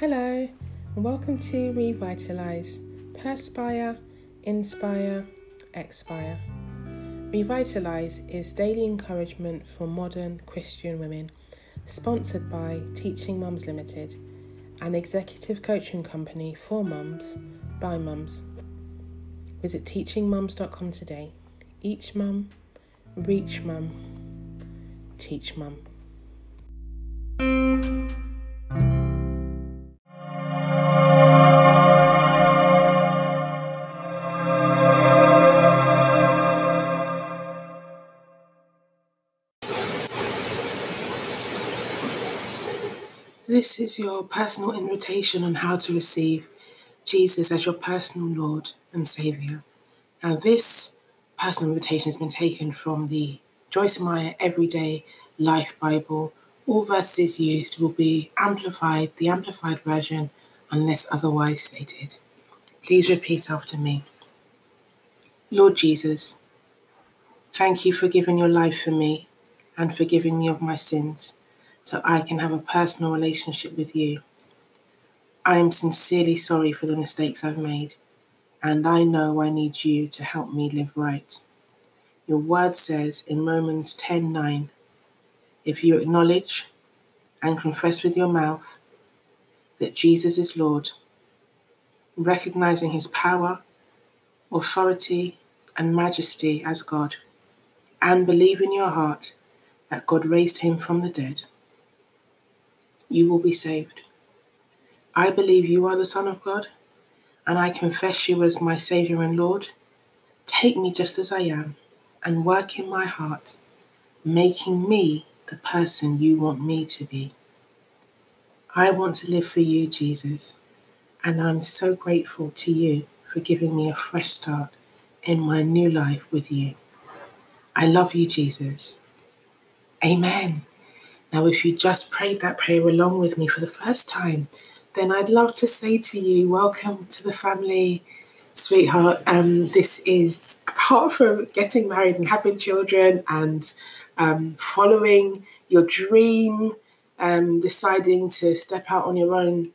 Hello, and welcome to Revitalise Perspire, Inspire, Expire. Revitalise is daily encouragement for modern Christian women, sponsored by Teaching Mums Limited, an executive coaching company for mums by mums. Visit teachingmums.com today. Each mum, reach mum, teach mum. This is your personal invitation on how to receive Jesus as your personal Lord and Saviour. Now, this personal invitation has been taken from the Joyce Meyer Everyday Life Bible. All verses used will be amplified, the amplified version, unless otherwise stated. Please repeat after me. Lord Jesus, thank you for giving your life for me and forgiving me of my sins so I can have a personal relationship with you. I am sincerely sorry for the mistakes I've made, and I know I need you to help me live right. Your word says in Romans 10:9, if you acknowledge and confess with your mouth that Jesus is Lord, recognizing his power, authority, and majesty as God, and believe in your heart that God raised him from the dead, you will be saved. I believe you are the Son of God, and I confess you as my Saviour and Lord. Take me just as I am and work in my heart, making me the person you want me to be. I want to live for you, Jesus, and I'm so grateful to you for giving me a fresh start in my new life with you. I love you, Jesus. Amen. Now, if you just prayed that prayer along with me for the first time, then I'd love to say to you, welcome to the family, sweetheart. Um, this is apart from getting married and having children and um, following your dream, um, deciding to step out on your own,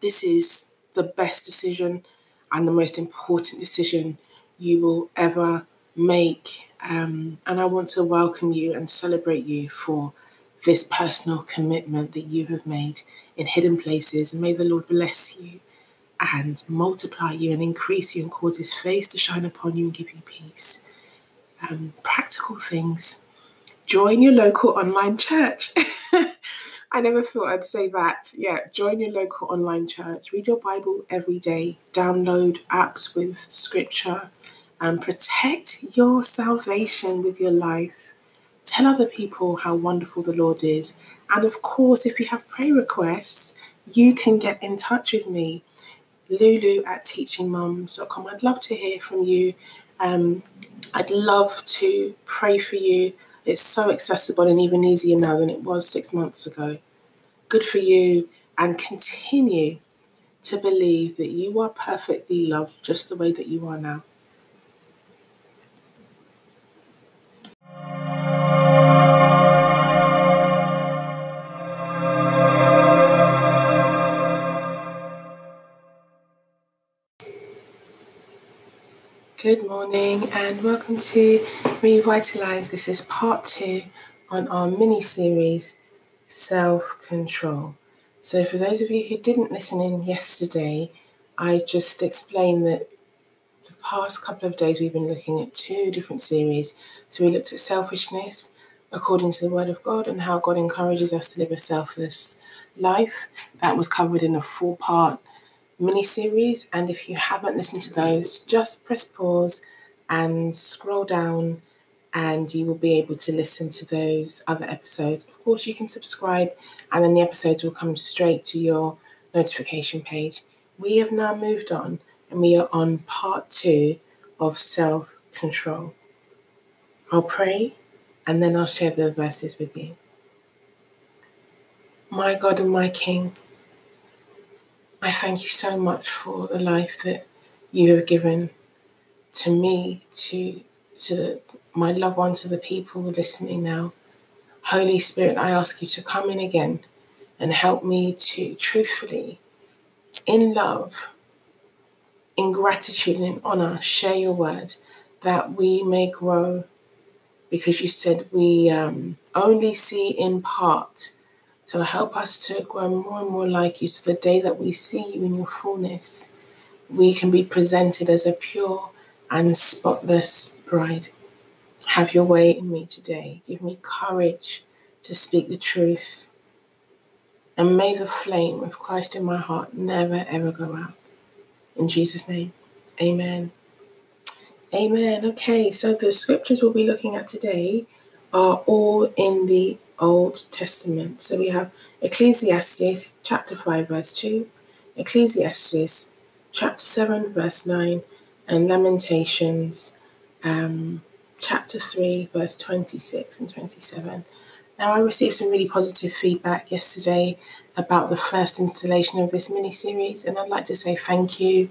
this is the best decision and the most important decision you will ever make. Um, and I want to welcome you and celebrate you for this personal commitment that you have made in hidden places. And may the Lord bless you and multiply you and increase you and cause his face to shine upon you and give you peace. Um, practical things. Join your local online church. I never thought I'd say that. Yeah, join your local online church. Read your Bible every day. Download apps with scripture and protect your salvation with your life. Tell other people how wonderful the Lord is. And of course, if you have prayer requests, you can get in touch with me, lulu at teachingmums.com. I'd love to hear from you. Um, I'd love to pray for you. It's so accessible and even easier now than it was six months ago. Good for you, and continue to believe that you are perfectly loved just the way that you are now. Good morning and welcome to Revitalise. This is part two on our mini series, Self Control. So, for those of you who didn't listen in yesterday, I just explained that the past couple of days we've been looking at two different series. So, we looked at selfishness according to the Word of God and how God encourages us to live a selfless life. That was covered in a four part mini series. And if you haven't listened to those, just press pause and scroll down, and you will be able to listen to those other episodes. Of course, you can subscribe, and then the episodes will come straight to your notification page. We have now moved on, and we are on part two of self control. I'll pray and then I'll share the verses with you. My God and my King, I thank you so much for the life that you have given to me, to to my loved ones, to the people listening now. Holy Spirit, I ask you to come in again and help me to truthfully in love, in gratitude and in honor, share your word that we may grow because you said we um, only see in part. So help us to grow more and more like you so the day that we see you in your fullness, we can be presented as a pure and spotless bride. Have your way in me today. Give me courage to speak the truth. And may the flame of Christ in my heart never ever go out. In Jesus' name, amen. Amen. Okay, so the scriptures we'll be looking at today are all in the Old Testament. So we have Ecclesiastes chapter 5, verse 2, Ecclesiastes chapter 7, verse 9, and Lamentations um, chapter 3, verse 26 and 27. Now, I received some really positive feedback yesterday about the first installation of this mini series, and I'd like to say thank you.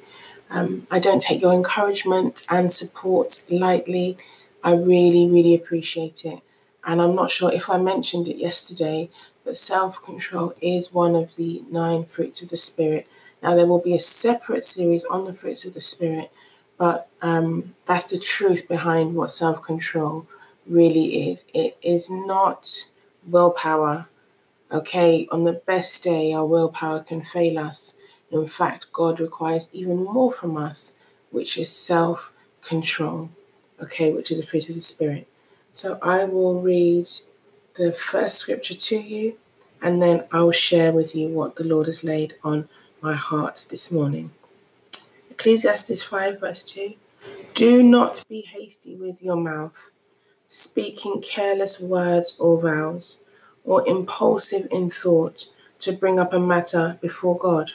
Um, I don't take your encouragement and support lightly. I really, really appreciate it. And I'm not sure if I mentioned it yesterday, but self control is one of the nine fruits of the Spirit. Now, there will be a separate series on the fruits of the Spirit, but um, that's the truth behind what self control really is. It is not willpower. Okay, on the best day, our willpower can fail us. In fact, God requires even more from us, which is self control, okay, which is a fruit of the Spirit. So I will read the first scripture to you, and then I'll share with you what the Lord has laid on my heart this morning. Ecclesiastes 5, verse 2 Do not be hasty with your mouth, speaking careless words or vows, or impulsive in thought to bring up a matter before God.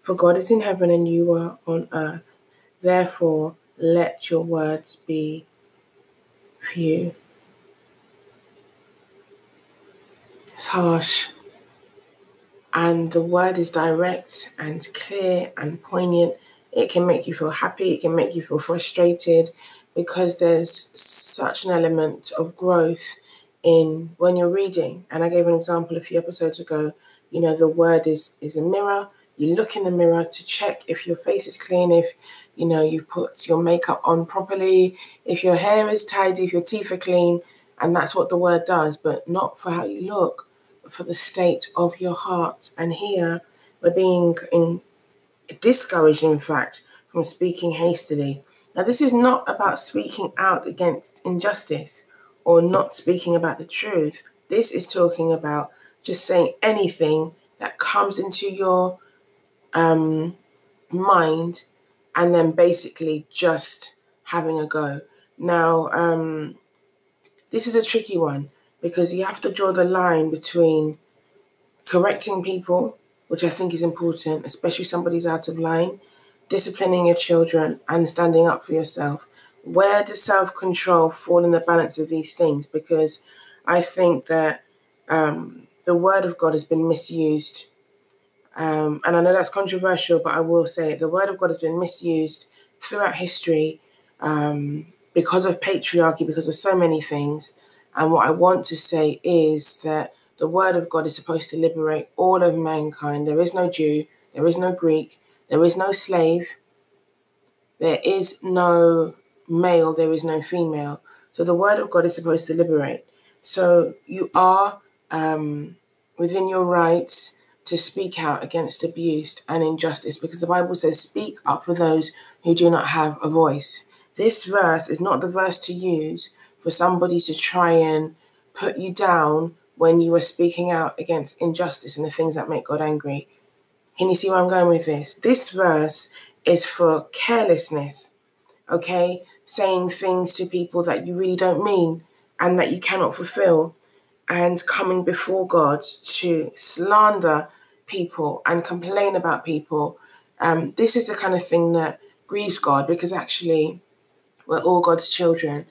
For God is in heaven and you are on earth. Therefore, let your words be few. It's harsh. And the word is direct and clear and poignant. It can make you feel happy, it can make you feel frustrated because there's such an element of growth in when you're reading. And I gave an example a few episodes ago. You know, the word is is a mirror you look in the mirror to check if your face is clean, if you know you put your makeup on properly, if your hair is tidy, if your teeth are clean, and that's what the word does, but not for how you look, but for the state of your heart. And here we're being in, discouraged, in fact, from speaking hastily. Now, this is not about speaking out against injustice or not speaking about the truth. This is talking about just saying anything that comes into your um, mind and then basically just having a go. Now, um, this is a tricky one because you have to draw the line between correcting people, which I think is important, especially somebody's out of line, disciplining your children, and standing up for yourself. Where does self control fall in the balance of these things? Because I think that um, the word of God has been misused um, and I know that's controversial, but I will say the word of God has been misused throughout history um, because of patriarchy, because of so many things. And what I want to say is that the word of God is supposed to liberate all of mankind. There is no Jew, there is no Greek, there is no slave, there is no male, there is no female. So the word of God is supposed to liberate. So you are um, within your rights to speak out against abuse and injustice because the Bible says, Speak up for those who do not have a voice. This verse is not the verse to use for somebody to try and put you down when you are speaking out against injustice and the things that make God angry. Can you see where I'm going with this? This verse is for carelessness, okay? Saying things to people that you really don't mean and that you cannot fulfill and coming before God to slander people and complain about people, um, this is the kind of thing that grieves God because actually we're all God's children.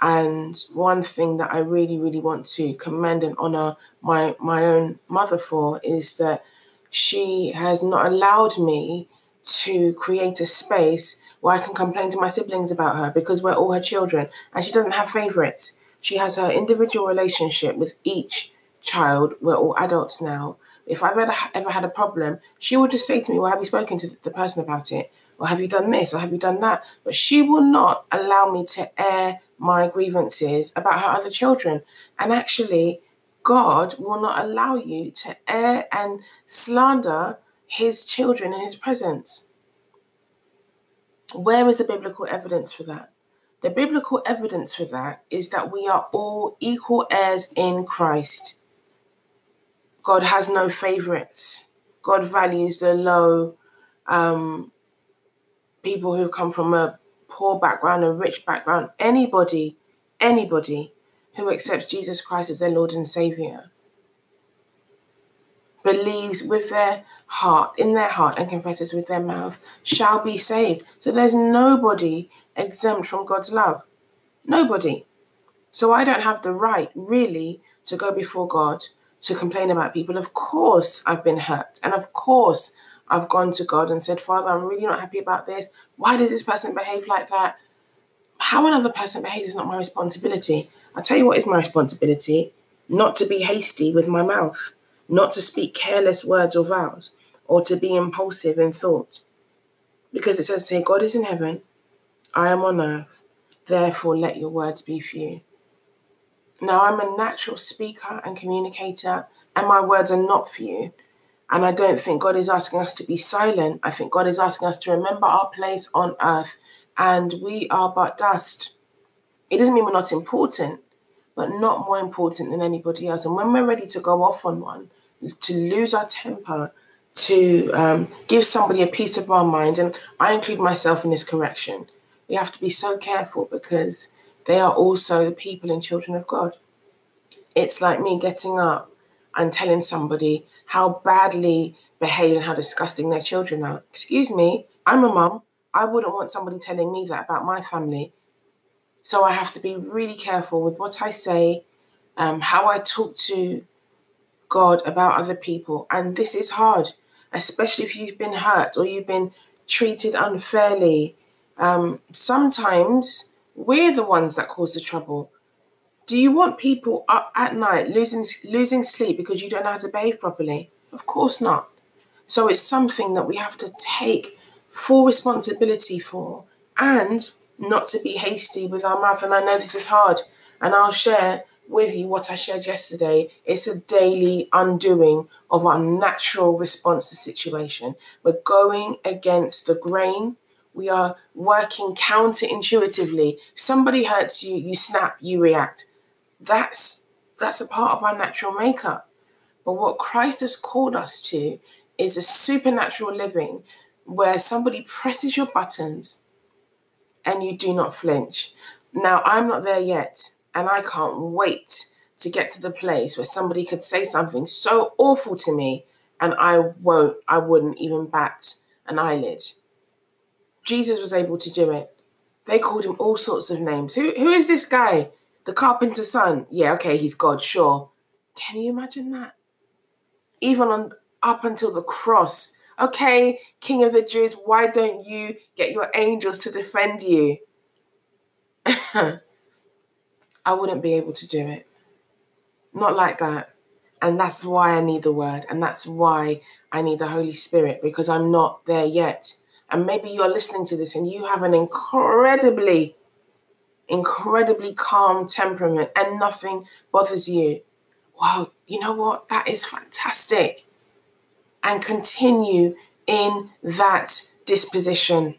And one thing that I really, really want to commend and honor my my own mother for is that she has not allowed me to create a space where I can complain to my siblings about her because we're all her children and she doesn't have favorites. She has her individual relationship with each child. We're all adults now. if I've ever, ever had a problem, she will just say to me, Well, have you spoken to the person about it? Or have you done this? Or have you done that? But she will not allow me to air my grievances about her other children. And actually, God will not allow you to air and slander his children in his presence. Where is the biblical evidence for that? The biblical evidence for that is that we are all equal heirs in Christ. God has no favorites. God values the low, um, people who come from a poor background, a rich background, anybody, anybody who accepts Jesus Christ as their Lord and Savior believes with their heart, in their heart, and confesses with their mouth, shall be saved. So there's nobody exempt from God's love. Nobody. So I don't have the right, really, to go before God to complain about people. Of course, I've been hurt. And of course, I've gone to God and said, Father, I'm really not happy about this. Why does this person behave like that? How another person behaves is not my responsibility. I'll tell you what is my responsibility not to be hasty with my mouth not to speak careless words or vows, or to be impulsive in thought. Because it says, say, God is in heaven, I am on earth, therefore let your words be few. Now, I'm a natural speaker and communicator, and my words are not few. And I don't think God is asking us to be silent. I think God is asking us to remember our place on earth, and we are but dust. It doesn't mean we're not important, but not more important than anybody else. And when we're ready to go off on one, to lose our temper, to um, give somebody a piece of our mind. And I include myself in this correction. We have to be so careful because they are also the people and children of God. It's like me getting up and telling somebody how badly behaved and how disgusting their children are. Excuse me, I'm a mum. I wouldn't want somebody telling me that about my family. So I have to be really careful with what I say, um, how I talk to God about other people. And this is hard, especially if you've been hurt or you've been treated unfairly. Um, sometimes we're the ones that cause the trouble. Do you want people up at night losing losing sleep because you don't know how to behave properly? Of course not. So it's something that we have to take full responsibility for and not to be hasty with our mouth. And I know this is hard, and I'll share with you what I shared yesterday. It's a daily undoing of our natural response to situation. We're going against the grain. We are working counterintuitively. Somebody hurts you, you snap, you react. That's that's a part of our natural makeup. But what Christ has called us to is a supernatural living where somebody presses your buttons and you do not flinch. Now, I'm not there yet. And I can't wait to get to the place where somebody could say something so awful to me and I won't, I wouldn't even bat an eyelid. Jesus was able to do it. They called him all sorts of names. Who who is this guy? The carpenter's son. Yeah, okay, he's God, sure. Can you imagine that? Even on up until the cross. Okay, King of the Jews, why don't you get your angels to defend you? I wouldn't be able to do it. Not like that. And that's why I need the word. And that's why I need the Holy Spirit because I'm not there yet. And maybe you're listening to this and you have an incredibly, incredibly calm temperament and nothing bothers you. Wow, you know what? That is fantastic. And continue in that disposition.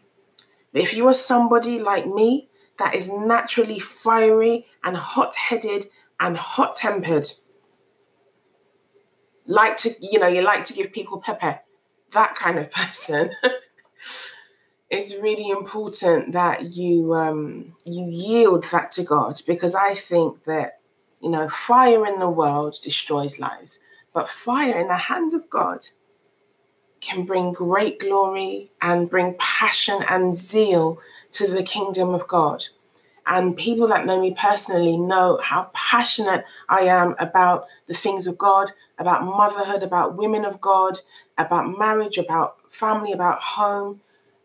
If you are somebody like me that is naturally fiery and hot headed and hot tempered. Like to, you know, you like to give people pepper, that kind of person. it's really important that you um, you yield that to God because I think that you know fire in the world destroys lives, but fire in the hands of God can bring great glory and bring passion and zeal to the kingdom of God. And people that know me personally know how passionate I am about the things of God, about motherhood, about women of God, about marriage, about family, about home.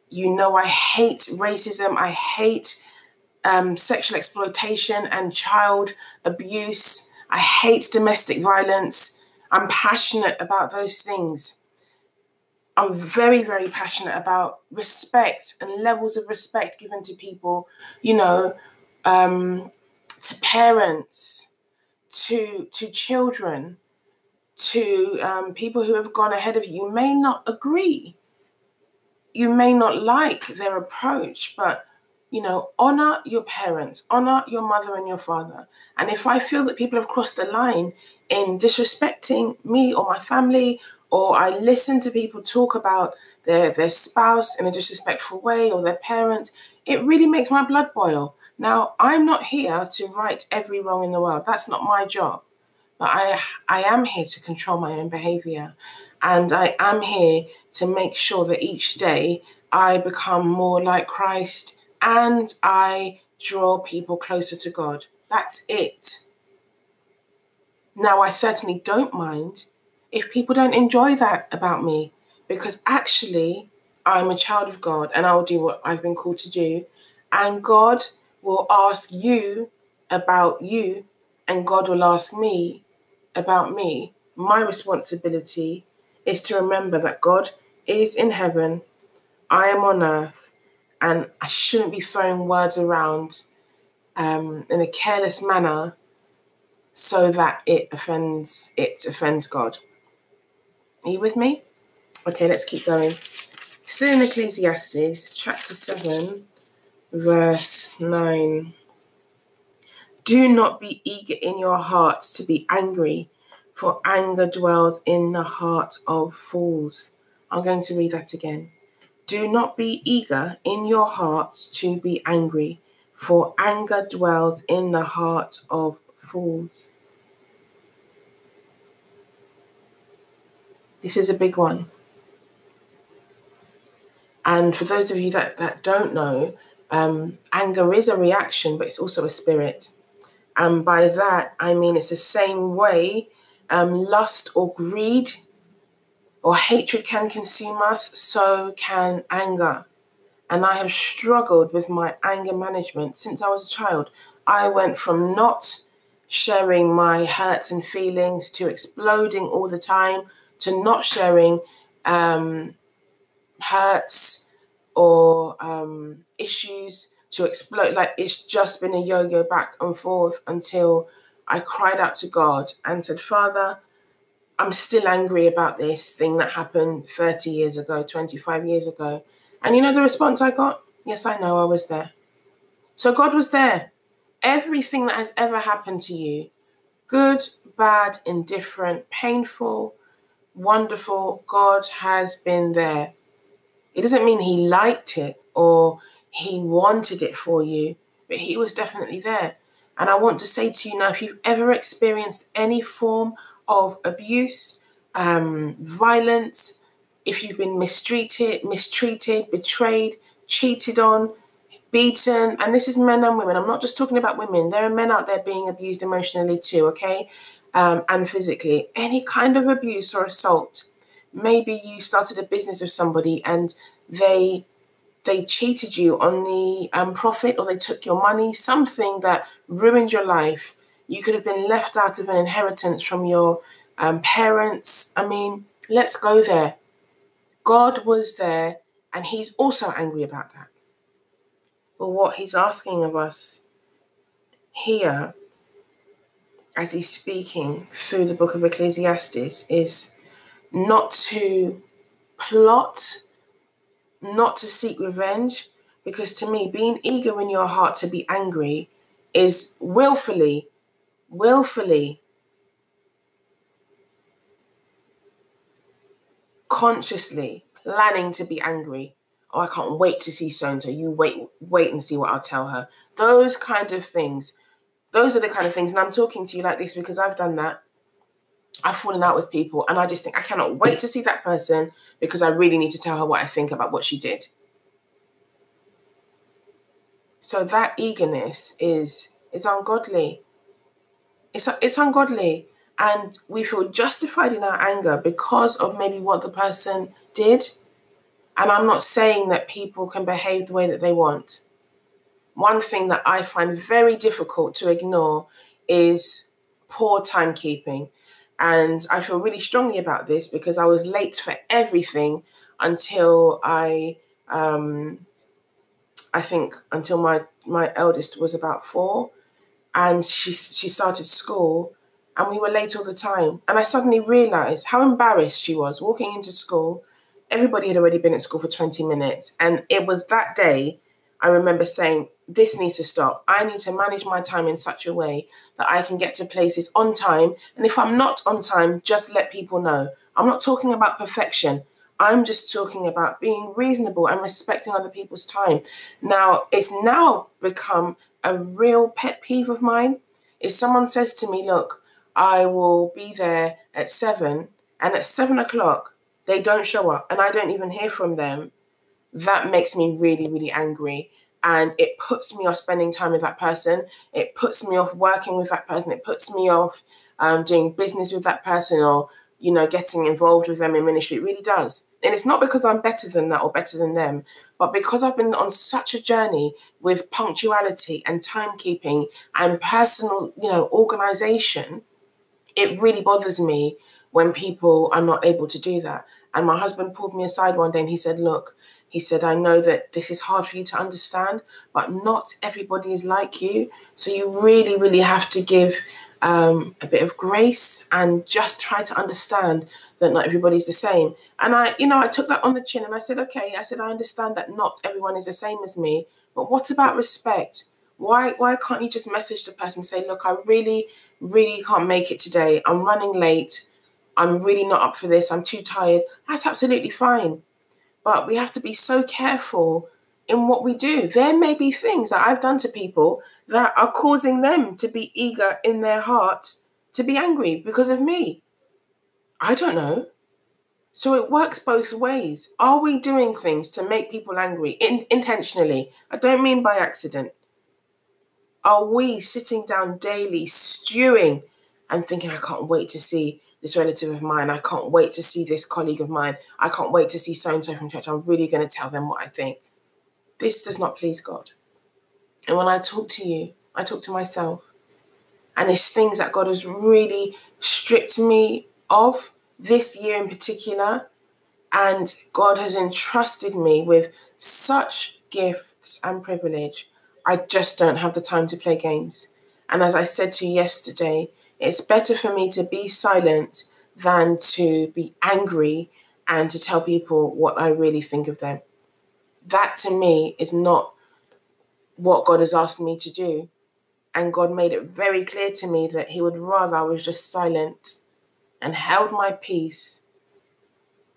You know, I hate racism, I hate um, sexual exploitation and child abuse, I hate domestic violence. I'm passionate about those things. I'm very, very passionate about respect and levels of respect given to people, you know, um, to parents, to to children, to um, people who have gone ahead of you. You may not agree, you may not like their approach, but you know, honor your parents, honor your mother and your father. And if I feel that people have crossed the line in disrespecting me or my family, or I listen to people talk about their, their spouse in a disrespectful way or their parents, it really makes my blood boil. Now, I'm not here to right every wrong in the world. That's not my job. But I, I am here to control my own behavior. And I am here to make sure that each day I become more like Christ and I draw people closer to God. That's it. Now, I certainly don't mind if people don't enjoy that about me because actually I'm a child of God and I'll do what I've been called to do. And God will ask you about you, and God will ask me about me. My responsibility is to remember that God is in heaven, I am on earth, and I shouldn't be throwing words around um, in a careless manner so that it offends it offends God. Are you with me? Okay, let's keep going. Still in Ecclesiastes, chapter 7, verse 9. Do not be eager in your hearts to be angry, for anger dwells in the heart of fools. I'm going to read that again. Do not be eager in your hearts to be angry, for anger dwells in the heart of fools. This is a big one. And for those of you that, that don't know, um, anger is a reaction, but it's also a spirit. And by that, I mean it's the same way um, lust or greed or hatred can consume us, so can anger. And I have struggled with my anger management since I was a child. I went from not sharing my hurts and feelings to exploding all the time to not sharing um, hurts or um, issues to explode. Like it's just been a yo yo back and forth until I cried out to God and said, Father, I'm still angry about this thing that happened 30 years ago, 25 years ago. And you know the response I got? Yes, I know, I was there. So God was there. Everything that has ever happened to you, good, bad, indifferent, painful, wonderful, God has been there. It doesn't mean He liked it or He wanted it for you, but He was definitely there. And I want to say to you now if you've ever experienced any form of abuse, um, violence, if you've been mistreated, mistreated, betrayed, cheated on, beaten, and this is men and women. I'm not just talking about women. There are men out there being abused emotionally too, okay? Um, and physically. Any kind of abuse or assault. Maybe you started a business with somebody and they they cheated you on the um, profit or they took your money, something that ruined your life. You could have been left out of an inheritance from your um, parents. I mean, let's go there. God was there and he's also angry about that. But what he's asking of us here, as he's speaking through the book of Ecclesiastes, is not to plot not to seek revenge, because to me, being eager in your heart to be angry is willfully, willfully, consciously planning to be angry. Oh, I can't wait to see so and so. You wait, wait and see what I'll tell her. Those kind of things. Those are the kind of things. And I'm talking to you like this because I've done that. I've fallen out with people and I just think I cannot wait to see that person because I really need to tell her what I think about what she did. So that eagerness is is ungodly. It's it's ungodly and we feel justified in our anger because of maybe what the person did. And I'm not saying that people can behave the way that they want. One thing that I find very difficult to ignore is poor timekeeping And I feel really strongly about this because I was late for everything until I, um, I think, until my my eldest was about four, and she she started school, and we were late all the time. And I suddenly realised how embarrassed she was walking into school. Everybody had already been at school for twenty minutes, and it was that day. I remember saying, this needs to stop. I need to manage my time in such a way that I can get to places on time. And if I'm not on time, just let people know. I'm not talking about perfection. I'm just talking about being reasonable and respecting other people's time. Now, it's now become a real pet peeve of mine. If someone says to me, Look, I will be there at seven, and at seven o'clock, they don't show up, and I don't even hear from them, that makes me really, really angry and it puts me off spending time with that person. It puts me off working with that person. It puts me off um, doing business with that person or you know getting involved with them in ministry. It really does, and it's not because I'm better than that or better than them, but because I've been on such a journey with punctuality and timekeeping and personal, you know, organization. It really bothers me when people are not able to do that. And my husband pulled me aside one day and he said, Look, he said, I know that this is hard for you to understand, but not everybody is like you. So you really, really have to give um, a bit of grace and just try to understand that not everybody's the same. And I, you know, I took that on the chin and I said, okay, I said, I understand that not everyone is the same as me, but what about respect? Why, why can't you just message the person and say, look, I really, really can't make it today. I'm running late. I'm really not up for this. I'm too tired. That's absolutely fine. But we have to be so careful in what we do. There may be things that I've done to people that are causing them to be eager in their heart to be angry because of me. I don't know. So it works both ways. Are we doing things to make people angry in, intentionally? I don't mean by accident. Are we sitting down daily, stewing and thinking, I can't wait to see this relative of mine. I can't wait to see this colleague of mine. I can't wait to see so and so from church. I'm really going to tell them what I think. This does not please God. And when I talk to you, I talk to myself. And it's things that God has really stripped me of this year in particular. And God has entrusted me with such gifts and privilege. I just don't have the time to play games. And as I said to you yesterday, it's better for me to be silent than to be angry and to tell people what I really think of them. That to me is not what God has asked me to do. And God made it very clear to me that He would rather I was just silent and held my peace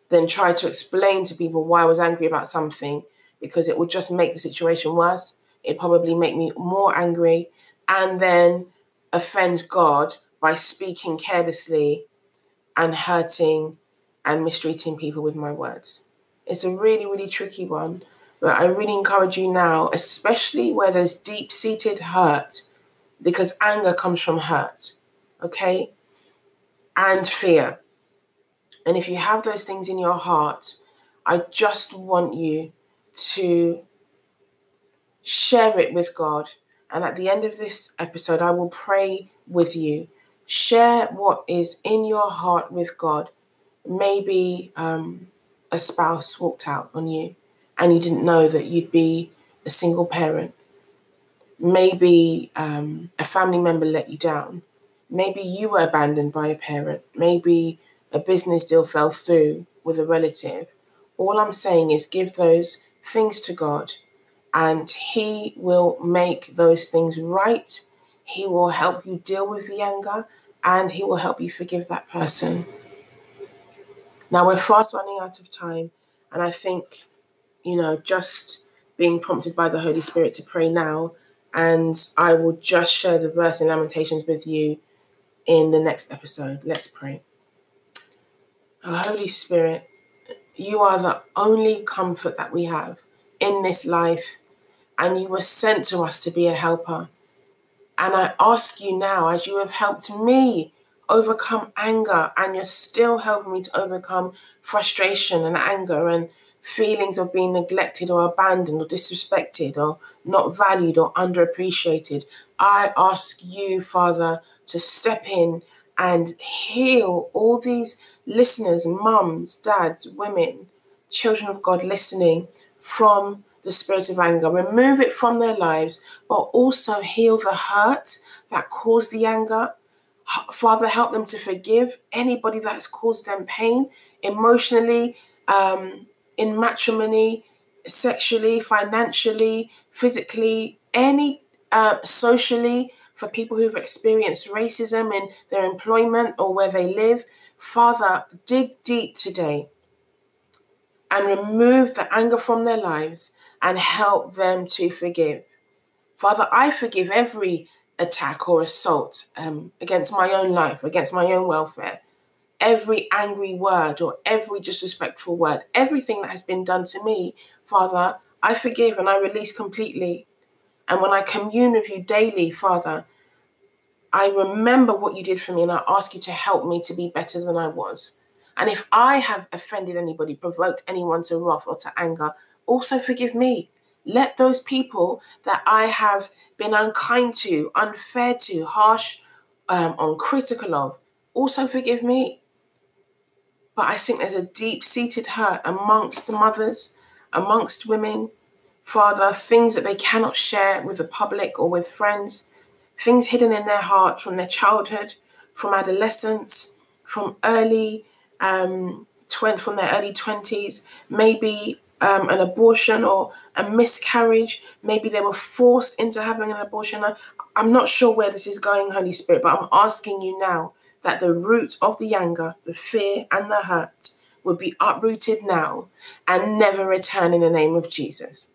than try to explain to people why I was angry about something because it would just make the situation worse. It'd probably make me more angry and then offend God by speaking carelessly and hurting and mistreating people with my words. It's a really, really tricky one, but I really encourage you now, especially where there's deep seated hurt, because anger comes from hurt, okay? And fear. And if you have those things in your heart, I just want you to share it with God. And at the end of this episode, I will pray with you share what is in your heart with God. Maybe um, a spouse walked out on you and you didn't know that you'd be a single parent. Maybe um, a family member let you down. Maybe you were abandoned by a parent. Maybe a business deal fell through with a relative. All I'm saying is give those things to God and He will make those things right. He will help you deal with the anger and He will help you forgive that person. Now we're fast running out of time, and I think, you know, just being prompted by the Holy Spirit to pray now, and I will just share the verse in Lamentations with you in the next episode. Let's pray. Oh, Holy Spirit, you are the only comfort that we have in this life, and you were sent to us to be a helper. And I ask you now, as you have helped me overcome anger, and you're still helping me to overcome frustration and anger and feelings of being neglected or abandoned or disrespected or not valued or underappreciated, I ask you, Father, to step in and heal all these listeners, mums, dads, women, children of God listening from the spirit of anger. Remove it from their lives, but also heal the hurt that caused the anger. Father, help them to forgive anybody that has caused them pain emotionally, um, in matrimony, sexually, financially, physically, any uh, socially, for people who've experienced racism in their employment or where they live. Father, dig deep today and remove the anger from their lives and help them to forgive. Father, I forgive every attack or assault um, against my own life, against my own welfare, every angry word or every disrespectful word, everything that has been done to me, Father, I forgive and I release completely. And when I commune with you daily, Father, I remember what you did for me and I ask you to help me to be better than I was. And if I have offended anybody, provoked anyone to wrath or to anger, also forgive me. Let those people that I have been unkind to, unfair to, harsh, um, uncritical of, also forgive me. But I think there's a deep seated hurt amongst mothers, amongst women, Father, things that they cannot share with the public or with friends, things hidden in their heart from their childhood, from adolescence, from early um, tw- from their early 20s, maybe um, an abortion or a miscarriage. Maybe they were forced into having an abortion. I'm not sure where this is going, Holy Spirit, but I'm asking you now that the root of the anger, the fear, and the hurt would be uprooted now and never return in the name of Jesus.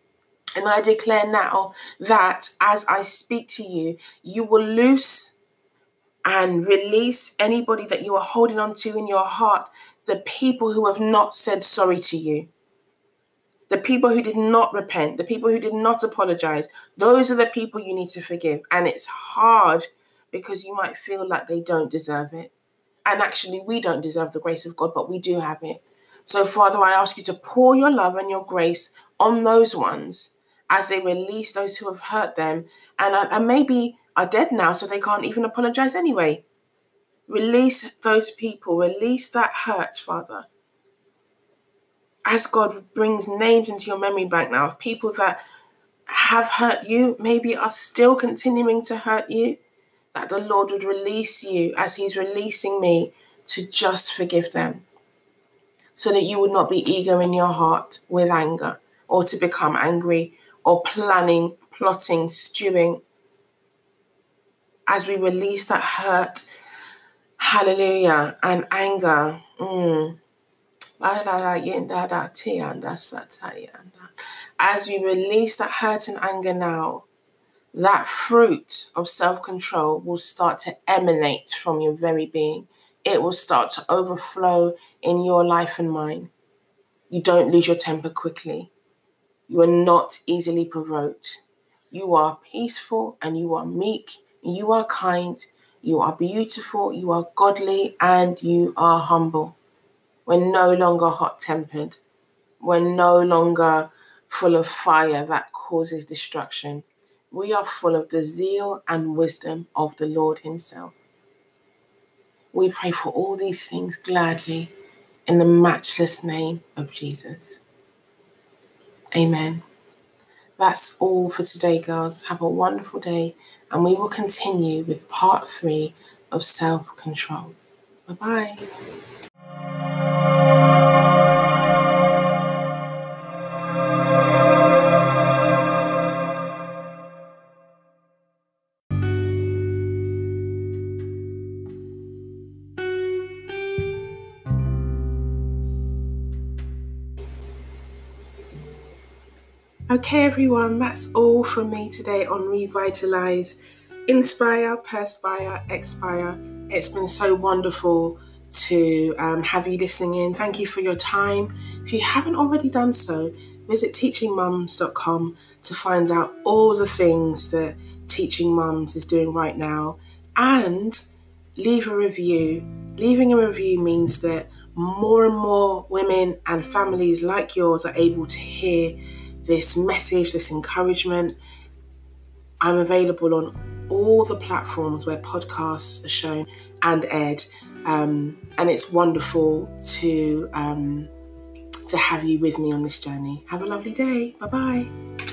And I declare now that as I speak to you, you will loose and release anybody that you are holding on to in your heart, the people who have not said sorry to you the people who did not repent, the people who did not apologize, those are the people you need to forgive. And it's hard because you might feel like they don't deserve it. And actually, we don't deserve the grace of God, but we do have it. So, Father, I ask you to pour your love and your grace on those ones as they release those who have hurt them and, uh, and maybe are dead now, so they can't even apologize anyway. Release those people, release that hurt, Father as God brings names into your memory bank now of people that have hurt you, maybe are still continuing to hurt you, that the Lord would release you as He's releasing me to just forgive them. So that you would not be eager in your heart with anger or to become angry or planning, plotting, stewing. As we release that hurt, hallelujah, and anger. Mm, as we release that hurt and anger now, that fruit of self control will start to emanate from your very being. It will start to overflow in your life and mine. You don't lose your temper quickly. You are not easily provoked. You are peaceful and you are meek. You are kind. You are beautiful. You are godly and you are humble. We're no longer hot tempered. We're no longer full of fire that causes destruction. We are full of the zeal and wisdom of the Lord Himself. We pray for all these things gladly in the matchless name of Jesus. Amen. That's all for today, girls. Have a wonderful day, and we will continue with part three of self control. Bye bye. Okay, everyone, that's all from me today on Revitalize, Inspire, Perspire, Expire. It's been so wonderful to um, have you listening in. Thank you for your time. If you haven't already done so, visit teachingmums.com to find out all the things that Teaching Mums is doing right now and leave a review. Leaving a review means that more and more women and families like yours are able to hear this message, this encouragement. I'm available on all the platforms where podcasts are shown and aired. Um, and it's wonderful to um, to have you with me on this journey. Have a lovely day. Bye bye.